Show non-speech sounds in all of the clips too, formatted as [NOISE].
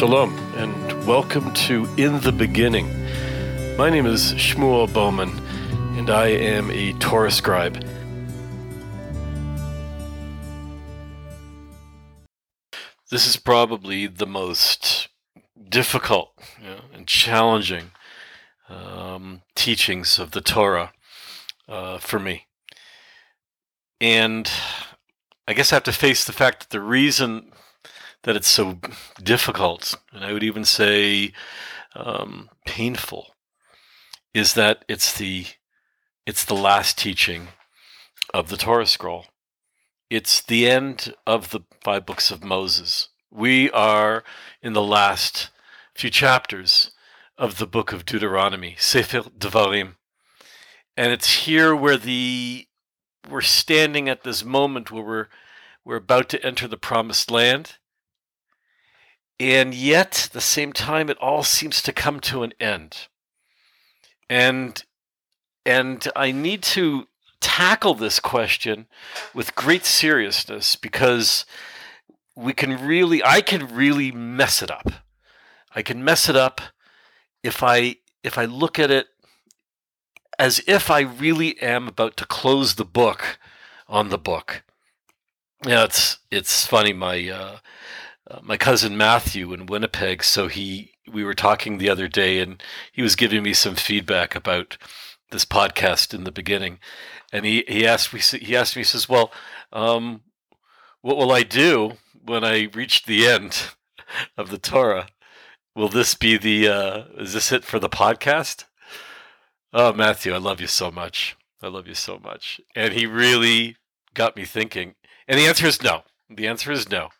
Shalom, and welcome to In the Beginning. My name is Shmuel Bowman, and I am a Torah scribe. This is probably the most difficult and challenging um, teachings of the Torah uh, for me. And I guess I have to face the fact that the reason that it's so difficult, and I would even say um, painful, is that it's the it's the last teaching of the Torah scroll. It's the end of the five books of Moses. We are in the last few chapters of the book of Deuteronomy, Sefer Devarim. And it's here where the we're standing at this moment where we're we're about to enter the promised land and yet at the same time it all seems to come to an end. And and i need to tackle this question with great seriousness because we can really i can really mess it up. I can mess it up if i if i look at it as if i really am about to close the book on the book. Yeah it's it's funny my uh uh, my cousin Matthew in Winnipeg. So he, we were talking the other day, and he was giving me some feedback about this podcast in the beginning, and he he asked me he asked me he says, "Well, um, what will I do when I reach the end of the Torah? Will this be the uh, is this it for the podcast?" Oh, Matthew, I love you so much. I love you so much, and he really got me thinking. And the answer is no. The answer is no.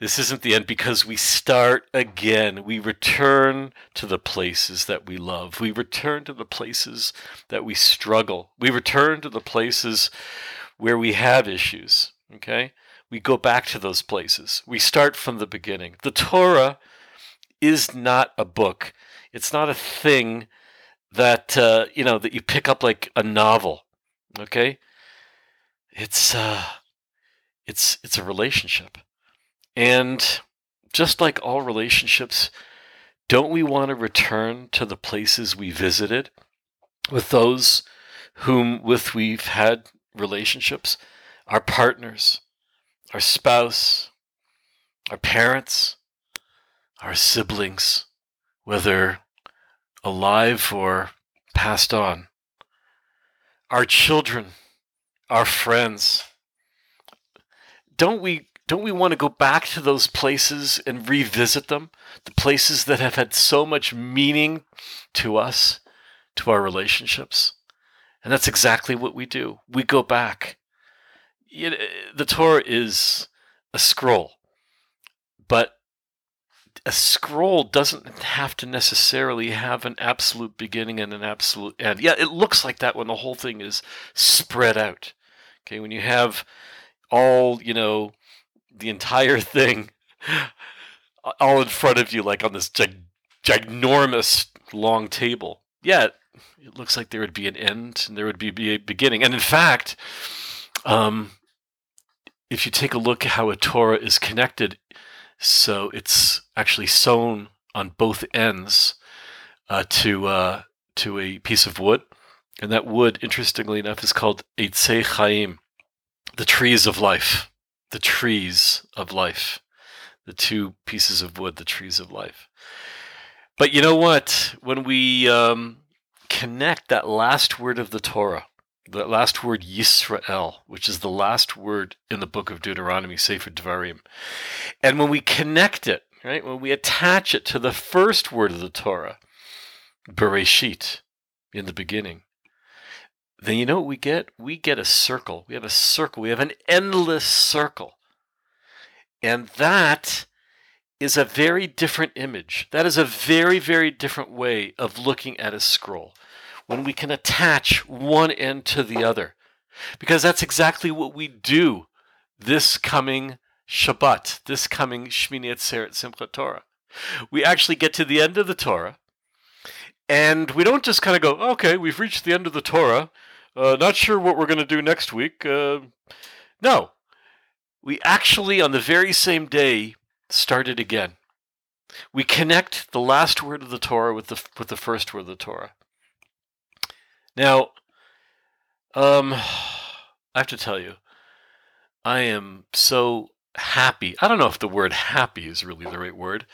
This isn't the end because we start again. We return to the places that we love. We return to the places that we struggle. We return to the places where we have issues. Okay? We go back to those places. We start from the beginning. The Torah is not a book. It's not a thing that uh, you know that you pick up like a novel. Okay? It's uh it's it's a relationship. And just like all relationships, don't we want to return to the places we visited with those whom with we've had relationships, our partners, our spouse, our parents, our siblings, whether alive or passed on, our children, our friends. Don't we don't we want to go back to those places and revisit them? The places that have had so much meaning to us, to our relationships. And that's exactly what we do. We go back. Eh, the Torah is a scroll, but a scroll doesn't have to necessarily have an absolute beginning and an absolute end. Yeah, it looks like that when the whole thing is spread out. Okay, when you have all, you know, the entire thing all in front of you, like on this gig- ginormous long table. Yeah, it looks like there would be an end and there would be, a beginning. And in fact, um, if you take a look at how a Torah is connected, so it's actually sewn on both ends uh, to uh, to a piece of wood, and that wood, interestingly enough, is called Eitzei Chaim, the trees of life the trees of life, the two pieces of wood, the trees of life. But you know what? When we um, connect that last word of the Torah, that last word Yisrael, which is the last word in the book of Deuteronomy, Sefer Devarim, and when we connect it, right, when we attach it to the first word of the Torah, Bereshit, in the beginning, then you know what we get? We get a circle. We have a circle. We have an endless circle. And that is a very different image. That is a very, very different way of looking at a scroll when we can attach one end to the other. Because that's exactly what we do this coming Shabbat, this coming Shmini Atzeret Simchat Torah. We actually get to the end of the Torah, and we don't just kind of go, okay, we've reached the end of the Torah. Uh, not sure what we're going to do next week. Uh, no. We actually, on the very same day, started again. We connect the last word of the Torah with the with the first word of the Torah. Now, um, [SIGHS] I have to tell you, I am so happy. I don't know if the word happy is really the right word.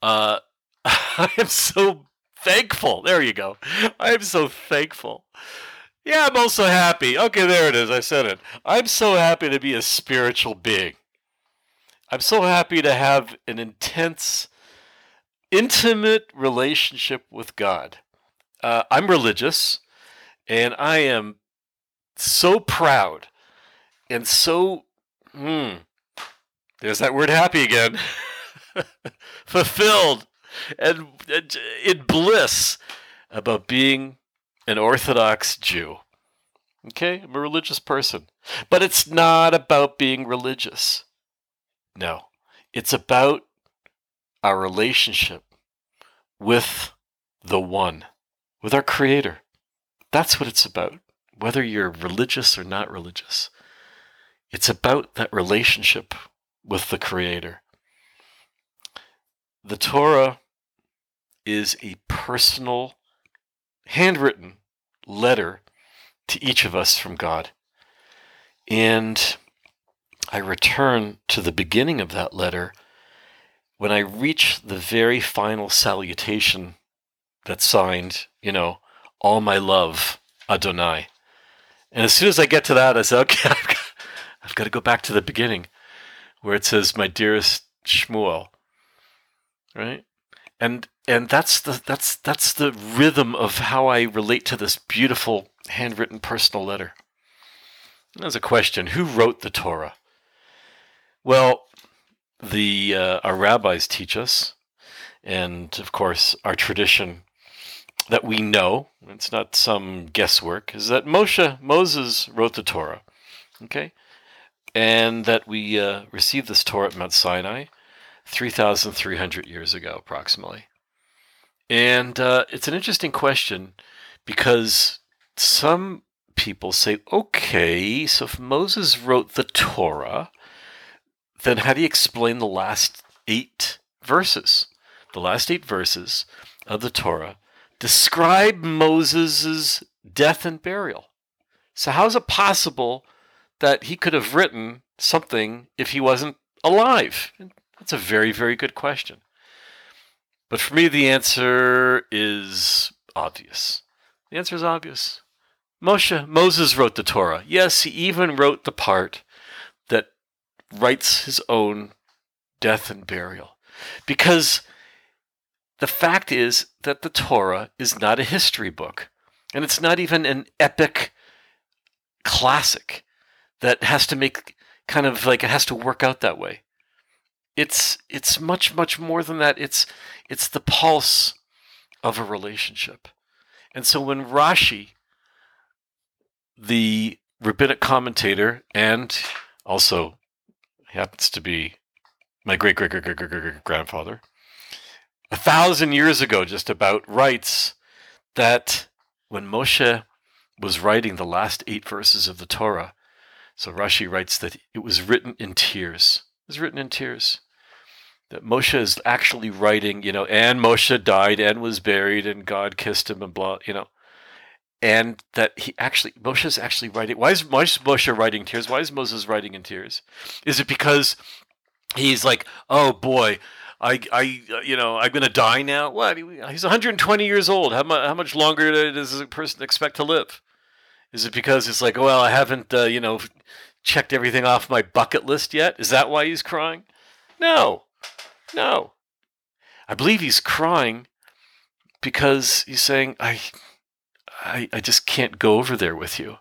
Uh, [LAUGHS] I am so thankful. There you go. I am so thankful. Yeah, I'm also happy. Okay, there it is. I said it. I'm so happy to be a spiritual being. I'm so happy to have an intense, intimate relationship with God. Uh, I'm religious, and I am so proud and so, hmm, there's that word happy again, [LAUGHS] fulfilled and, and in bliss about being an Orthodox Jew. Okay, I'm a religious person. But it's not about being religious. No, it's about our relationship with the One, with our Creator. That's what it's about, whether you're religious or not religious. It's about that relationship with the Creator. The Torah is a personal, handwritten letter to each of us from God. And I return to the beginning of that letter when I reach the very final salutation that's signed, you know, all my love, Adonai. And as soon as I get to that, I say, okay, [LAUGHS] I've got, I've got to go back to the beginning where it says, my dearest Shmuel, right? And and that's the that's that's the rhythm of how I relate to this beautiful handwritten personal letter. There's a question: Who wrote the Torah? Well, the uh, our rabbis teach us, and of course our tradition that we know. It's not some guesswork. Is that Moshe Moses wrote the Torah? Okay, and that we uh, received this Torah at Mount Sinai, three thousand three hundred years ago, approximately. And uh, it's an interesting question because some people say, okay, so if Moses wrote the Torah, then how do you explain the last eight verses? The last eight verses of the Torah describe Moses' death and burial. So, how is it possible that he could have written something if he wasn't alive? That's a very, very good question. But for me, the answer is obvious. The answer is obvious. Moshe, Moses wrote the Torah. Yes, he even wrote the part that writes his own death and burial. Because the fact is that the Torah is not a history book, and it's not even an epic classic that has to make kind of like it has to work out that way it's it's much much more than that. It's it's the pulse of a relationship. And so when rashi the rabbinic commentator and also happens to be my great great great great grandfather a thousand years ago just about writes that when moshe was writing the last eight verses of the torah so rashi writes that it was written in tears was written in tears. That Moshe is actually writing, you know, and Moshe died and was buried and God kissed him and blah, you know. And that he actually, Moshe is actually writing. Why is, is Moshe writing tears? Why is Moses writing in tears? Is it because he's like, oh boy, I, I, you know, I'm going to die now. What? He's 120 years old. How, much, how much longer does a person expect to live? Is it because it's like, well, I haven't, uh, you know, checked everything off my bucket list yet? Is that why he's crying? No, no. I believe he's crying because he's saying, I, I, I just can't go over there with you.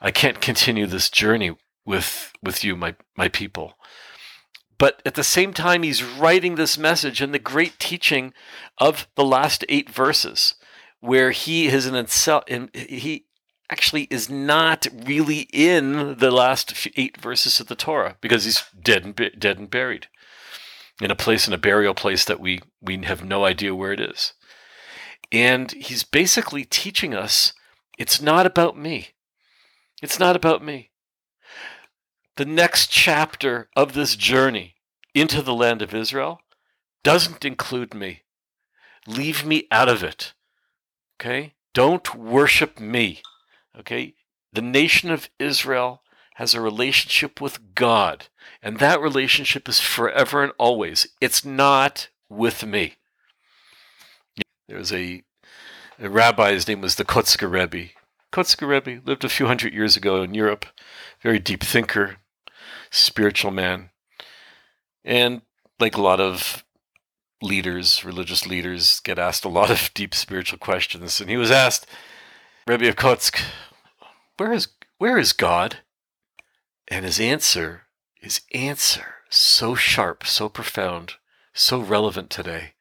I can't continue this journey with with you, my my people. But at the same time, he's writing this message and the great teaching of the last eight verses, where he is an he actually is not really in the last eight verses of the Torah because he's dead and dead and buried in a place in a burial place that we we have no idea where it is. And he's basically teaching us it's not about me. It's not about me. The next chapter of this journey into the land of Israel doesn't include me. Leave me out of it. Okay? Don't worship me. Okay? The nation of Israel has a relationship with God, and that relationship is forever and always. It's not with me. There was a, a rabbi, his name was the Kotzker Rebbe. Kotzker Rebbe lived a few hundred years ago in Europe, very deep thinker, spiritual man. And like a lot of leaders, religious leaders, get asked a lot of deep spiritual questions. And he was asked, Rebbe of Kotsk, where is where is God? And his answer, his answer, so sharp, so profound, so relevant today.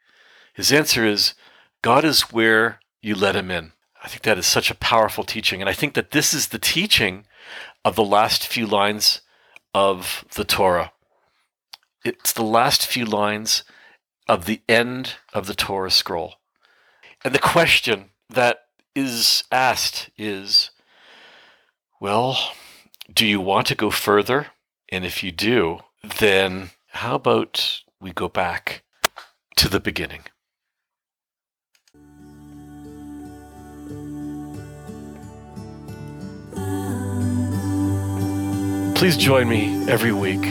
His answer is, God is where you let him in. I think that is such a powerful teaching. And I think that this is the teaching of the last few lines of the Torah. It's the last few lines of the end of the Torah scroll. And the question that is asked is well, do you want to go further? And if you do, then how about we go back to the beginning? Please join me every week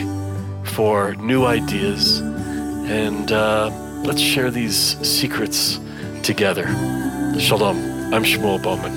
for new ideas and uh, let's share these secrets together. Shalom. I'm Shmuel Bowman.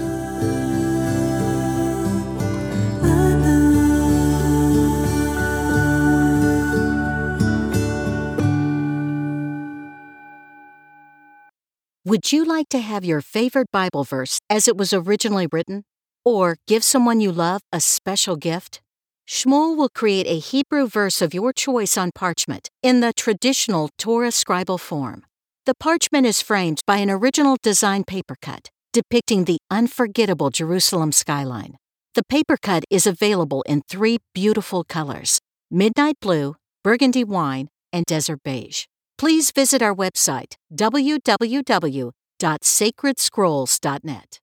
Would you like to have your favorite Bible verse as it was originally written? Or give someone you love a special gift? Shmuel will create a Hebrew verse of your choice on parchment in the traditional Torah scribal form. The parchment is framed by an original design paper cut depicting the unforgettable Jerusalem skyline. The paper cut is available in three beautiful colors midnight blue, burgundy wine, and desert beige. Please visit our website, www.sacredscrolls.net.